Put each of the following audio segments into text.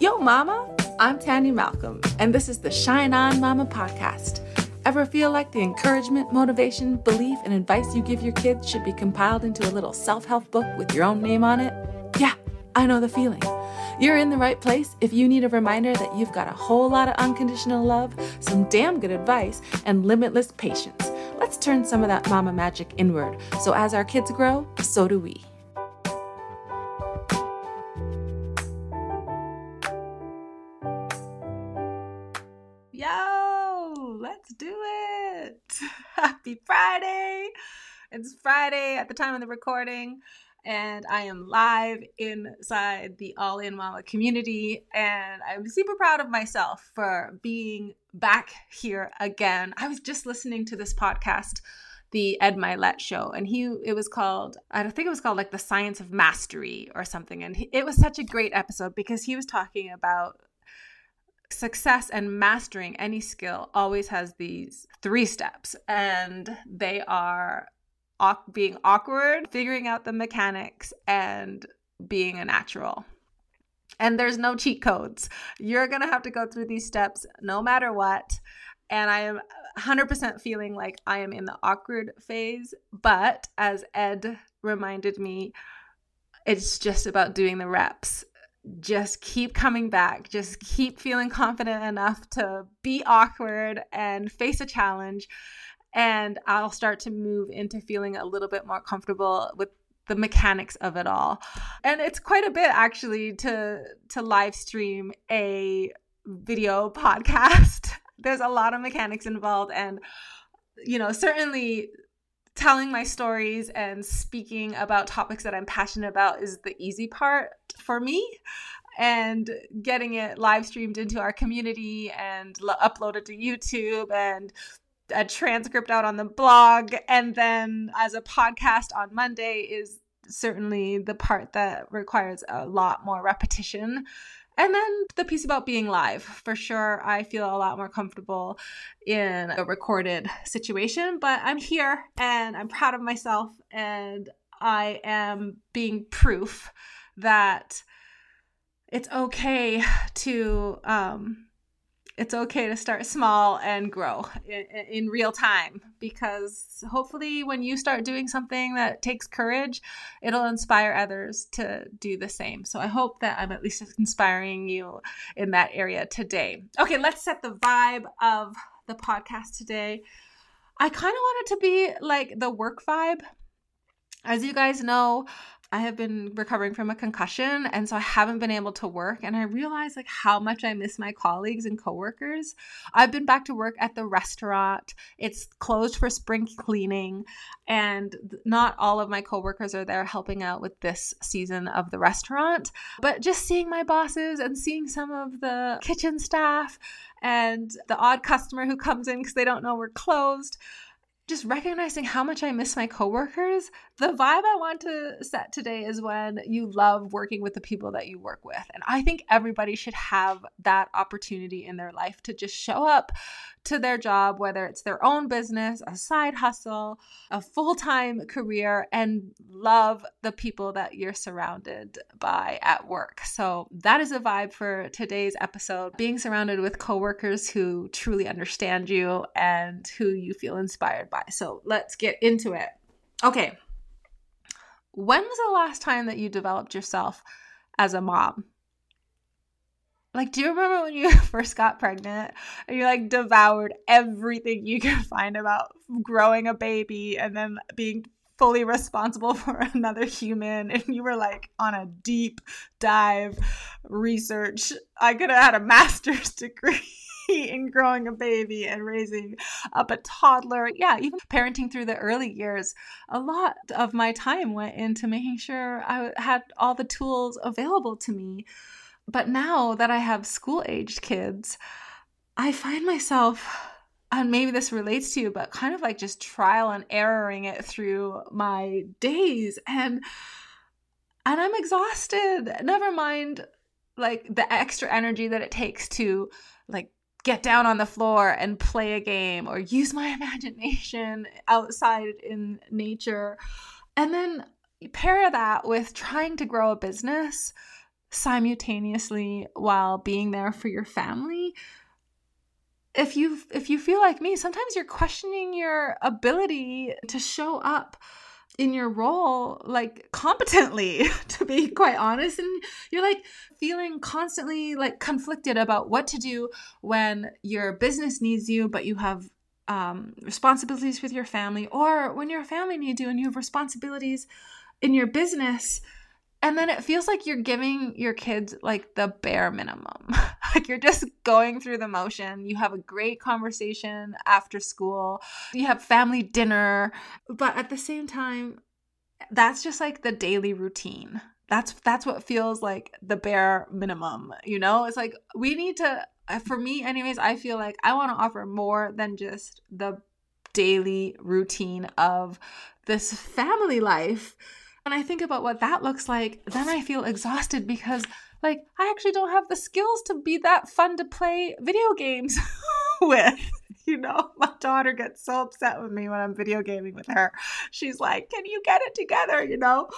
Yo, Mama! I'm Tanya Malcolm, and this is the Shine On Mama podcast. Ever feel like the encouragement, motivation, belief, and advice you give your kids should be compiled into a little self help book with your own name on it? Yeah, I know the feeling. You're in the right place if you need a reminder that you've got a whole lot of unconditional love, some damn good advice, and limitless patience. Let's turn some of that mama magic inward so as our kids grow, so do we. Yo, let's do it. Happy Friday. It's Friday at the time of the recording and I am live inside the All In Mama community. And I'm super proud of myself for being back here again. I was just listening to this podcast, the Ed Mylett show, and he it was called I think it was called like the Science of Mastery or something. And it was such a great episode because he was talking about success and mastering any skill always has these three steps and they are being awkward, figuring out the mechanics, and being a natural. And there's no cheat codes. You're going to have to go through these steps no matter what. And I am 100% feeling like I am in the awkward phase. But as Ed reminded me, it's just about doing the reps. Just keep coming back. Just keep feeling confident enough to be awkward and face a challenge and I'll start to move into feeling a little bit more comfortable with the mechanics of it all. And it's quite a bit actually to to live stream a video podcast. There's a lot of mechanics involved and you know, certainly telling my stories and speaking about topics that I'm passionate about is the easy part for me and getting it live streamed into our community and lo- uploaded to YouTube and a transcript out on the blog and then as a podcast on Monday is certainly the part that requires a lot more repetition. And then the piece about being live. For sure, I feel a lot more comfortable in a recorded situation, but I'm here and I'm proud of myself and I am being proof that it's okay to um, it's okay to start small and grow in, in, real time because hopefully when you start doing something that takes courage it'll inspire others to do the same. So i hope that i'm at least inspiring you in that area today. Okay let's set the vibe of the podcast today. I kind of want it to be like the work vibe. As you guys know I have been recovering from a concussion and so I haven't been able to work and I realize like how much I miss my colleagues and coworkers. I've been back to work at the restaurant. It's closed for spring cleaning and not all of my coworkers are there helping out with this season of the restaurant, but just seeing my bosses and seeing some of the kitchen staff and the odd customer who comes in because they don't know we're closed just recognizing how much I miss my coworkers. The vibe I want to set today is when you love working with the people that you work with. And I think everybody should have that opportunity in their life to just show up to their job, whether it's their own business, a side hustle, a full time career, and love the people that you're surrounded by at work. So, that is a vibe for today's episode being surrounded with coworkers who truly understand you and who you feel inspired by. So, let's get into it. Okay. When was the last time that you developed yourself as a mom? Like, do you remember when you first got pregnant and you like devoured everything you could find about growing a baby and then being fully responsible for another human and you were like on a deep dive research? I could have had a master's degree. in growing a baby and raising up a toddler. Yeah, even parenting through the early years. A lot of my time went into making sure I had all the tools available to me but now that I have school aged kids, I find myself, and maybe this relates to you, but kind of like just trial and erroring it through my days. And and I'm exhausted. Never mind like the extra energy that it takes to like get down on the floor and play a game or use my imagination outside in nature. And then pair that with trying to grow a business simultaneously while being there for your family. If you if you feel like me sometimes you're questioning your ability to show up in your role like competently to be quite honest. And you're like feeling constantly like conflicted about what to do when your business needs you but you have um, responsibilities with your family or when your family needs you and you have responsibilities in your business and then it feels like you're giving your kids like the bare minimum. like you're just going through the motion. You have a great conversation after school, you have family dinner, but at the same time, that's just like the daily routine. That's that's what feels like the bare minimum, you know? It's like we need to uh, for me anyways, I feel like I want to offer more than just the daily routine of this family life when I think about what that looks like, then I feel exhausted because, like, I actually don't have the skills to be that fun to play video games with. You know, my daughter gets so upset with me when I'm video gaming with her. She's like, "Can you get it together?" You know,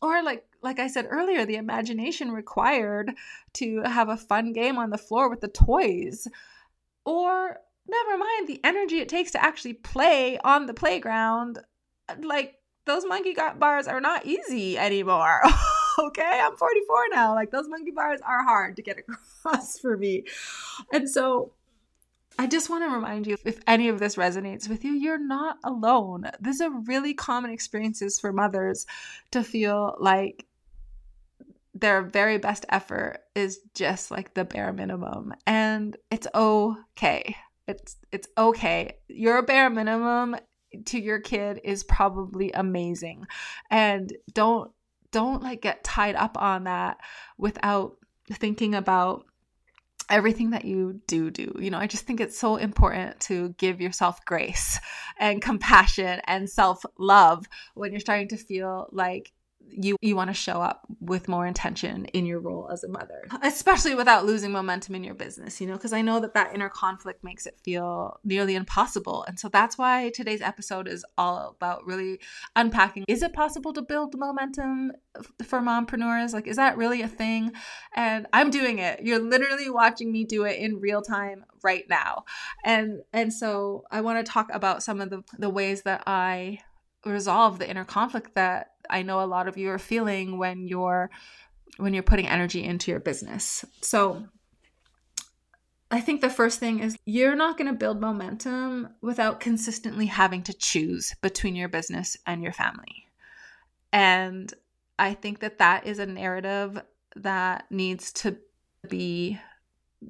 or like like I said earlier, the imagination required to have a fun game on the floor with the toys, or never mind the energy it takes to actually play on the playground. Like those monkey bars are not easy anymore. okay, I'm 44 now. Like those monkey bars are hard to get across for me. And so I just want to remind you if any of this resonates with you, you're not alone. This is a really common experiences for mothers to feel like their very best effort is just like the bare minimum and it's okay. It's it's okay. Your bare minimum to your kid is probably amazing. And don't don't like get tied up on that without thinking about everything that you do do. You know i just think it's so important to give yourself grace and compassion and self love when you're starting to feel like you you want to show up with more intention in your role as a mother. Especially without losing momentum in your business you know because i know that that inner conflict makes it feel nearly impossible. And so that's why today's episode is all about really unpacking is it possible to build momentum for mompreneurs? Like is that really a thing? And i'm doing it. You're literally watching me do it in real time right now. And and so i want to talk about some of the the ways that i resolve the inner conflict that I know a lot of you are feeling when you're when you're putting energy into your business. So I think the first thing is you're not going to build momentum without consistently having to choose between your business and your family. And I think that that is a narrative that needs to be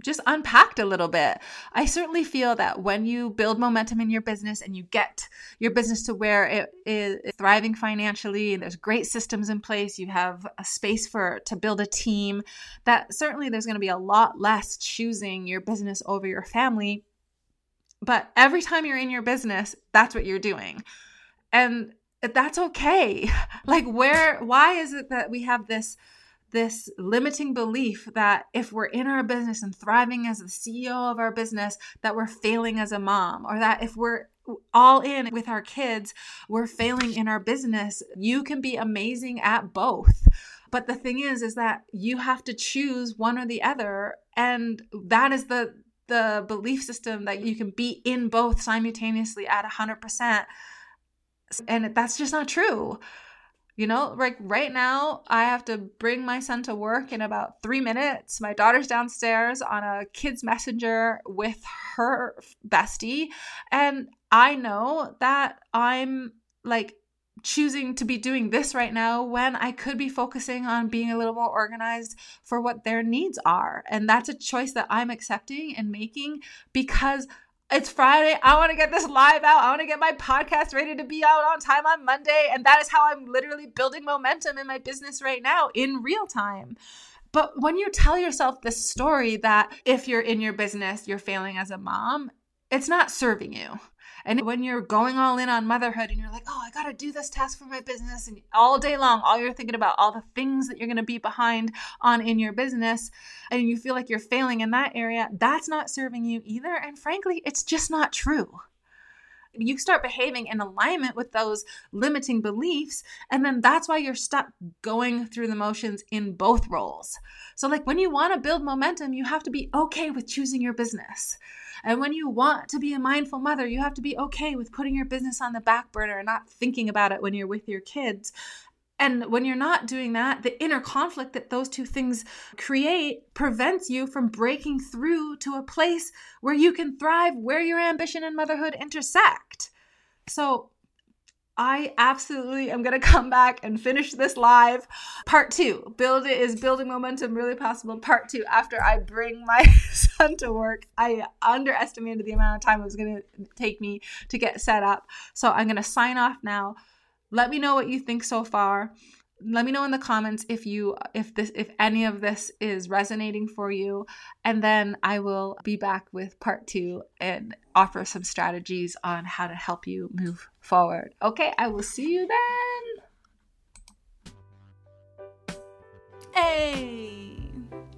just unpacked a little bit. I certainly feel that when you build momentum in your business and you get your business to where it is thriving financially and there's great systems in place, you have a space for to build a team, that certainly there's going to be a lot less choosing your business over your family. But every time you're in your business, that's what you're doing. And that's okay. Like where why is it that we have this this limiting belief that if we're in our business and thriving as the CEO of our business, that we're failing as a mom, or that if we're all in with our kids, we're failing in our business. You can be amazing at both. But the thing is, is that you have to choose one or the other. And that is the the belief system that you can be in both simultaneously at 100%. And that's just not true. You know, like right now, I have to bring my son to work in about three minutes. My daughter's downstairs on a kid's messenger with her bestie. And I know that I'm like choosing to be doing this right now when I could be focusing on being a little more organized for what their needs are. And that's a choice that I'm accepting and making because it's Friday. I want to get this live out. I want to get my podcast ready to be out on time on Monday. And that is how I'm literally building momentum in my business right now in real time. But when you tell yourself this story that if you're in your business, you're failing as a mom, it's not serving you. And when you're going all in on motherhood and you're like, oh, I got to do this task for my business, and all day long, all you're thinking about all the things that you're going to be behind on in your business, and you feel like you're failing in that area, that's not serving you either. And frankly, it's just not true. You start behaving in alignment with those limiting beliefs. And then that's why you're stuck going through the motions in both roles. So, like when you want to build momentum, you have to be okay with choosing your business. And when you want to be a mindful mother, you have to be okay with putting your business on the back burner and not thinking about it when you're with your kids. And when you're not doing that, the inner conflict that those two things create prevents you from breaking through to a place where you can thrive, where your ambition and motherhood intersect. So, I absolutely am going to come back and finish this live. Part two, build it is building momentum really possible. Part two, after I bring my son to work, I underestimated the amount of time it was going to take me to get set up. So I'm going to sign off now. Let me know what you think so far. Let me know in the comments if you if this if any of this is resonating for you and then I will be back with part 2 and offer some strategies on how to help you move forward. Okay, I will see you then. Hey,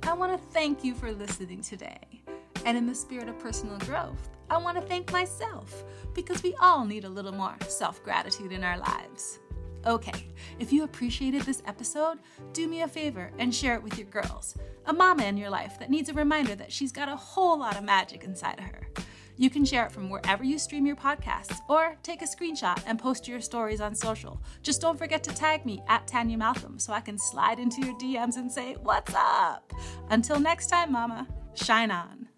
I want to thank you for listening today. And in the spirit of personal growth, I want to thank myself because we all need a little more self gratitude in our lives. Okay, if you appreciated this episode, do me a favor and share it with your girls, a mama in your life that needs a reminder that she's got a whole lot of magic inside of her. You can share it from wherever you stream your podcasts or take a screenshot and post your stories on social. Just don't forget to tag me at Tanya Malcolm so I can slide into your DMs and say, What's up? Until next time, Mama, shine on.